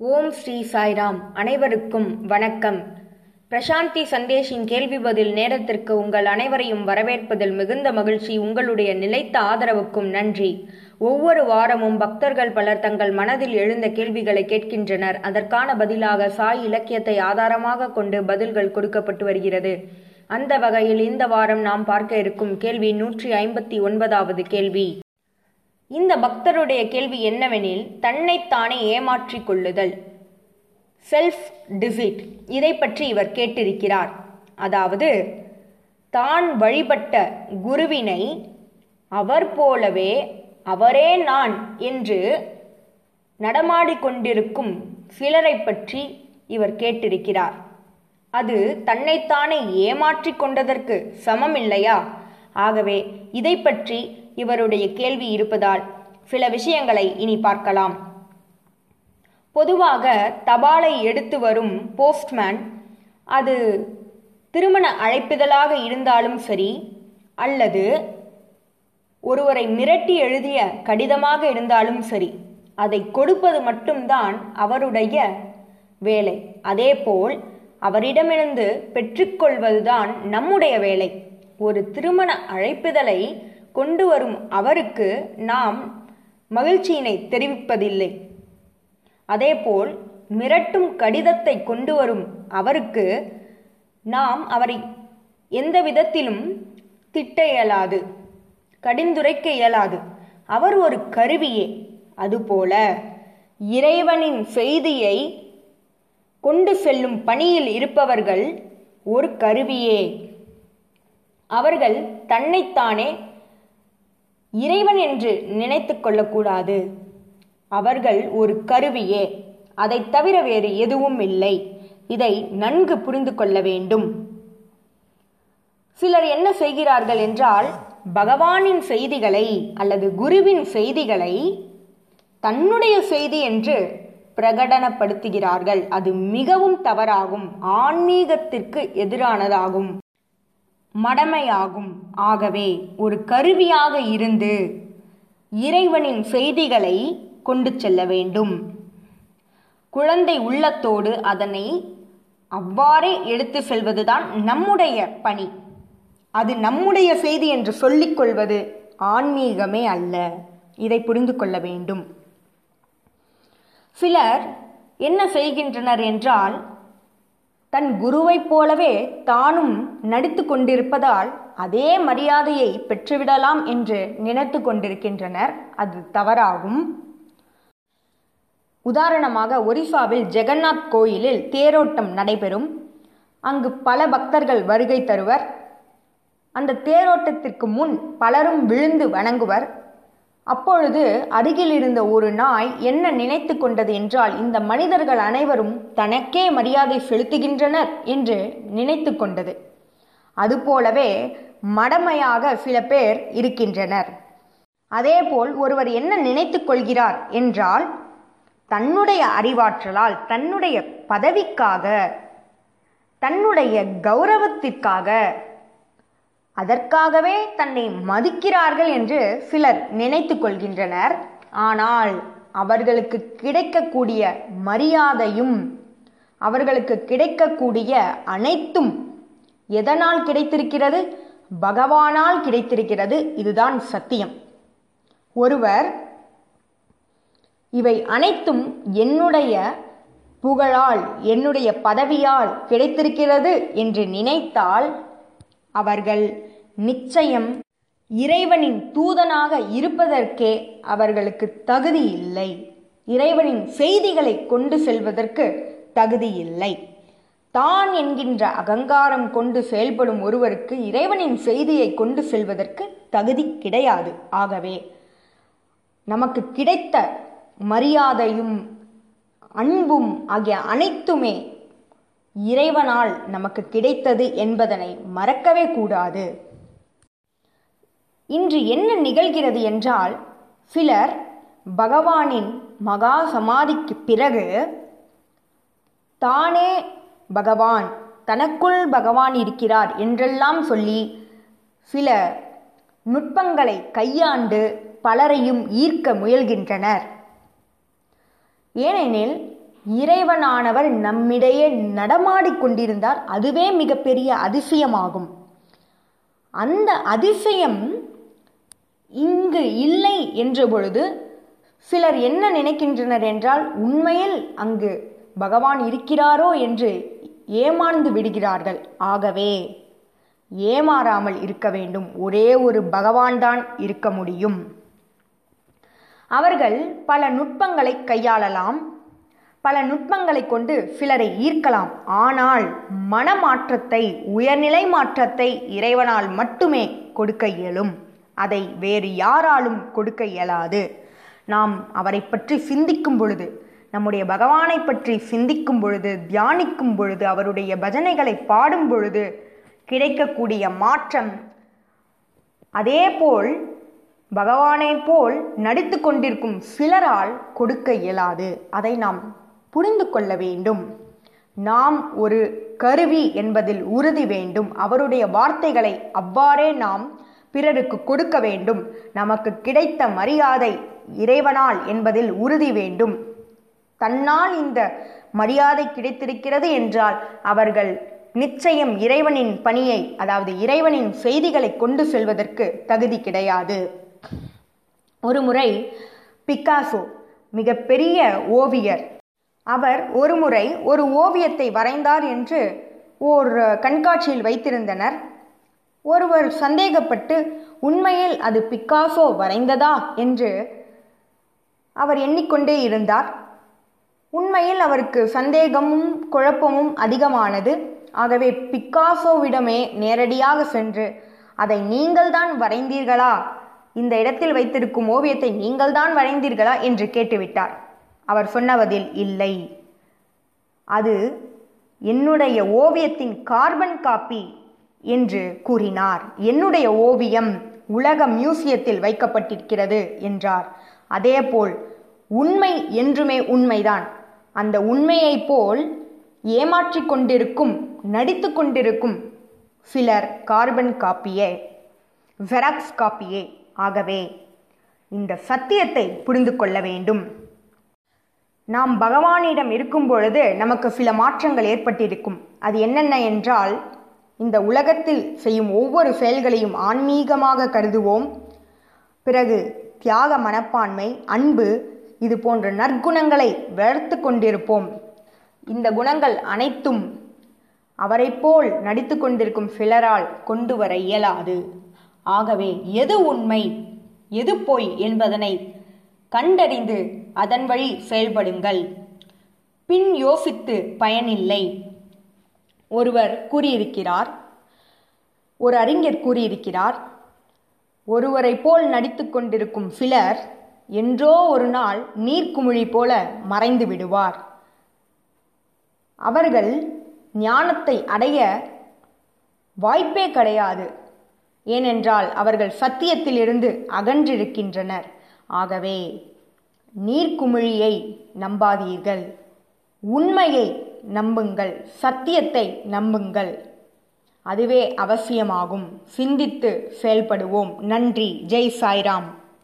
ஓம் ஸ்ரீ சாய்ராம். அனைவருக்கும் வணக்கம். பிரசாந்தி சந்தேஷின் கேள்வி பதில் நேரத்திற்கு உங்கள் அனைவரையும் வரவேற்பதில் மிகுந்த மகிழ்ச்சி உங்களுடைய நிலைத்த ஆதரவுக்கும் நன்றி. ஒவ்வொரு வாரமும் பக்தர்கள் பலர் தங்கள் மனதில் எழுந்த கேள்விகளை கேட்கின்றனர். அதற்கான பதிலாக சாய் இலக்கியத்தை ஆதாரமாக கொண்டு பதில்கள் கொடுக்கப்பட்டு வருகிறது. அந்த வகையில் இந்த வாரம் நாம் பார்க்க இருக்கும் கேள்வி நூற்றி ஐம்பத்தி ஒன்பதாவது கேள்வி. இந்த பக்தருடைய கேள்வி என்னவெனில் தன்னைத்தானே ஏமாற்றிக் கொள்ளுதல். செல்ஃப் டிசிட் இதை பற்றி இவர் கேட்டிருக்கிறார். அதாவது தான் வழிபட்ட குருவினை அவர் போலவே அவரே நான் என்று நடமாடிக்கொண்டிருக்கும் சிலரை பற்றி இவர் கேட்டிருக்கிறார். அது தன்னைத்தானே ஏமாற்றிக் கொண்டதற்கு சமம் இல்லையா ஆகவே இதை பற்றி இவருடைய கேள்வி இருப்பதால் சில விஷயங்களை இனி பார்க்கலாம். பொதுவாக தபாலை எடுத்து வரும் போஸ்ட்மேன் அது திருமண அழைப்பிதழாக இருந்தாலும் சரி அல்லது ஒருவரை மிரட்டி எழுதிய கடிதமாக இருந்தாலும் சரி அதை கொடுப்பது மட்டும்தான் அவருடைய வேலை. அதேபோல் அவரிடமிருந்து பெற்றுக்கொள்வதுதான் நம்முடைய வேலை. ஒரு திருமண அழைப்பிதழை கொண்டு வரும் அவருக்கு நாம் மகிழ்ச்சியினை தெரிவிப்பதில்லை. அதேபோல் மிரட்டும் கடிதத்தை கொண்டு வரும் அவருக்கு நாம் அவரை எந்த விதத்திலும் திட்ட இயலாது கடிந்துரைக்க இயலாது. அவர் ஒரு கருவியே. அதுபோல இறைவனின் செய்தியை கொண்டு செல்லும் பணியில் இருப்பவர்கள் ஒரு கருவியே. அவர்கள் தன்னைத்தானே இறைவன் என்று நினைத்து கொள்ளக்கூடாது. அவர்கள் ஒரு கருவியே. அதை தவிர வேறு எதுவும் இல்லை. இதை நன்கு புரிந்து கொள்ள வேண்டும். சிலர் என்ன செய்கிறார்கள் என்றால் பகவானின் செய்திகளை அல்லது குருவின் செய்திகளை தன்னுடைய செய்தி என்று பிரகடனப்படுத்துகிறார்கள். அது மிகவும் தவறாகும். ஆன்மீகத்திற்கு எதிரானதாகும். மடமையாகும். ஆகவே ஒரு கருவியாக இருந்து இறைவனின் செய்திகளை கொண்டு செல்ல வேண்டும். குழந்தை உள்ளத்தோடு அதனை அவ்வாறே எடுத்து செல்வதுதான் நம்முடைய பணி. அது நம்முடைய செய்தி என்று சொல்லிக்கொள்வது ஆன்மீகமே அல்ல. இதை புரிந்து கொள்ள வேண்டும். சிலர் என்ன செய்கின்றனர் என்றால் தன் குருவைப் போலவே தானும் நடித்து கொண்டிருப்பதால் அதே மரியாதையை பெற்றுவிடலாம் என்று நினைத்து கொண்டிருக்கின்றனர். அது தவறாகும். உதாரணமாக ஒரிசாவில் ஜெகநாத் கோயிலில் தேரோட்டம் நடைபெறும். அங்கு பல பக்தர்கள் வருகை தருவர். அந்த தேரோட்டத்திற்கு முன் பலரும் விழுந்து வணங்குவர். அப்பொழுது அருகில் இருந்த ஒரு நாய் என்ன நினைத்து கொண்டது என்றால் இந்த மனிதர்கள் அனைவரும் தனக்கே மரியாதை செலுத்துகின்றனர் என்று நினைத்து கொண்டது. அதுபோலவே மடமையாக சில பேர் இருக்கின்றனர். அதேபோல் ஒருவர் என்ன நினைத்து கொள்கிறார் என்றால் தன்னுடைய அறிவாற்றலால் தன்னுடைய பதவிக்காக தன்னுடைய கௌரவத்திற்காக அதற்காகவே தன்னை மதிக்கிறார்கள் என்று சிலர் நினைத்து கொள்கின்றனர். ஆனால் அவர்களுக்கு கிடைக்கக்கூடிய மரியாதையும் அவர்களுக்கு கிடைக்கக்கூடிய அனைத்தும் எதனால் கிடைத்திருக்கிறது? பகவானால் கிடைத்திருக்கிறது. இதுதான் சத்தியம். ஒருவர் இவை அனைத்தும் என்னுடைய புகழால் என்னுடைய பதவியால் கிடைத்திருக்கிறது என்று நினைத்தால் அவர்கள் நிச்சயம் இறைவனின் தூதனாக இருப்பதற்கே அவர்களுக்கு தகுதி இல்லை. இறைவனின் செய்திகளை கொண்டு செல்வதற்கு தகுதி இல்லை. தான் என்கின்ற அகங்காரம் கொண்டு செயல்படும் ஒருவருக்கு இறைவனின் செய்தியை கொண்டு செல்வதற்கு தகுதி கிடையாது. ஆகவே நமக்கு கிடைத்த மரியாதையும் அன்பும் ஆகிய அனைத்துமே இறைவனால் நமக்கு கிடைத்தது என்பதனை மறக்கவே கூடாது. இன்று என்ன நிகழ்கிறது என்றால் சிலர் பகவானின் மகா சமாதிக்கு பிறகு தானே பகவான் தனக்குள் பகவான் இருக்கிறார் என்றெல்லாம் சொல்லி சில நுட்பங்களை கையாண்டு பலரையும் ஈர்க்க முயல்கின்றனர். ஏனெனில் இறைவனானவர் நம்மிடையே நடமாடிக்கொண்டிருந்தார் அதுவே மிகப்பெரிய அதிசயமாகும். அந்த அதிசயம் இங்கு இல்லை என்ற பொழுது சிலர் என்ன நினைக்கின்றனர் என்றால் உண்மையில் அங்கு பகவான் இருக்கிறாரோ என்று ஏமாந்து விடுகிறார்கள். ஆகவே ஏமாறாமல் இருக்க வேண்டும். ஒரே ஒரு பகவான்தான் இருக்க முடியும். அவர்கள் பல நுட்பங்களை கையாளலாம். பல நுட்பங்களை கொண்டு சிலரை ஈர்க்கலாம். ஆனால் மனமாற்றத்தை உயர்நிலை மாற்றத்தை இறைவனால் மட்டுமே கொடுக்க இயலும். அதை வேறு யாராலும் கொடுக்க இயலாது. நாம் அவரை பற்றி சிந்திக்கும் பொழுது நம்முடைய பகவானை பற்றி சிந்திக்கும் பொழுது தியானிக்கும் பொழுது அவருடைய பஜனைகளை பாடும் பொழுது கிடைக்கக்கூடிய மாற்றம் அதேபோல் பகவானை போல் நடித்து கொண்டிருக்கும் சிலரால் கொடுக்க இயலாது. அதை நாம் புரிந்து கொள்ள வேண்டும். நாம் ஒரு கருவி என்பதில் உறுதி வேண்டும். அவருடைய வார்த்தைகளை அவ்வாறே நாம் பிறருக்கு கொடுக்க வேண்டும். நமக்கு கிடைத்த மரியாதை இறைவனால் என்பதில் உறுதி வேண்டும். தன்னால் இந்த மரியாதை கிடைத்திருக்கிறது என்றால் அவர்கள் நிச்சயம் இறைவனின் பணியை அதாவது இறைவனின் செய்திகளை கொண்டு செல்வதற்கு தகுதி கிடையாது. ஒருமுறை பிக்காசோ மிகப்பெரிய ஓவியர் அவர் ஒரு முறை ஒரு ஓவியத்தை வரைந்தார் என்று ஓர் கண்காட்சியில் வைத்திருந்தனர். ஒருவர் சந்தேகப்பட்டு உண்மையில் அது பிக்காசோ வரைந்ததா? என்று அவர் எண்ணிக்கொண்டே இருந்தார். உண்மையில் அவருக்கு சந்தேகமும் குழப்பமும் அதிகமானது. ஆகவே பிக்காசோவிடமே நேரடியாக சென்று அதை நீங்கள்தான் வரைந்தீர்களா? இந்த இடத்தில் வைத்திருக்கும் ஓவியத்தை நீங்கள்தான் வரைந்தீர்களா? என்று கேட்டுவிட்டார். அவர் சொன்ன பதில் இல்லை. அது என்னுடைய ஓவியத்தின் கார்பன் காப்பி என்று கூறினார். என்னுடைய ஓவியம் உலக மியூசியத்தில் வைக்கப்பட்டிருக்கிறது என்றார். அதேபோல் உண்மை என்றுமே உண்மைதான். அந்த உண்மையைப் போல் ஏமாற்றிக் கொண்டிருக்கும் நடித்து கொண்டிருக்கும் சிலர் கார்பன் காப்பியே ஜெராக்ஸ் காப்பியே. ஆகவே இந்த சத்தியத்தை புரிந்து கொள்ள வேண்டும். நாம் பகவானிடம் இருக்கும் பொழுது நமக்கு சில மாற்றங்கள் ஏற்பட்டிருக்கும். அது என்னென்ன என்றால் இந்த உலகத்தில் செய்யும் ஒவ்வொரு செயல்களையும் ஆன்மீகமாக கருதுவோம். பிறகு தியாக மனப்பான்மை அன்பு இது போன்ற நற்குணங்களை வளர்த்து கொண்டிருப்போம். இந்த குணங்கள் அனைத்தும் அவரைப் போல் நடித்து கொண்டிருக்கும் சிலரால் கொண்டு வர இயலாது. ஆகவே எது உண்மை எது பொய் என்பதனை கண்டறிந்து அதன் வழி செயல்படுங்கள். பின் யோசித்து பயனில்லை. ஒருவர் கூறியிருக்கிறார். ஒரு அறிஞர் கூறியிருக்கிறார். ஒருவரை போல் நடித்து கொண்டிருக்கும் சிலர் என்றோ ஒரு நாள் நீர்க்குமிழி போல மறைந்து விடுவார். அவர்கள் ஞானத்தை அடைய வாய்ப்பே கிடையாது. ஏனென்றால் அவர்கள் சத்தியத்திலிருந்து அகன்றிருக்கின்றனர். ஆகவே நீர்க்குமிழியை நம்பாதீர்கள். உண்மையை நம்புங்கள். சத்தியத்தை நம்புங்கள். அதுவே அவசியமாகும். சிந்தித்து செயல்படுவோம். நன்றி. ஜெய் சாய்ராம்.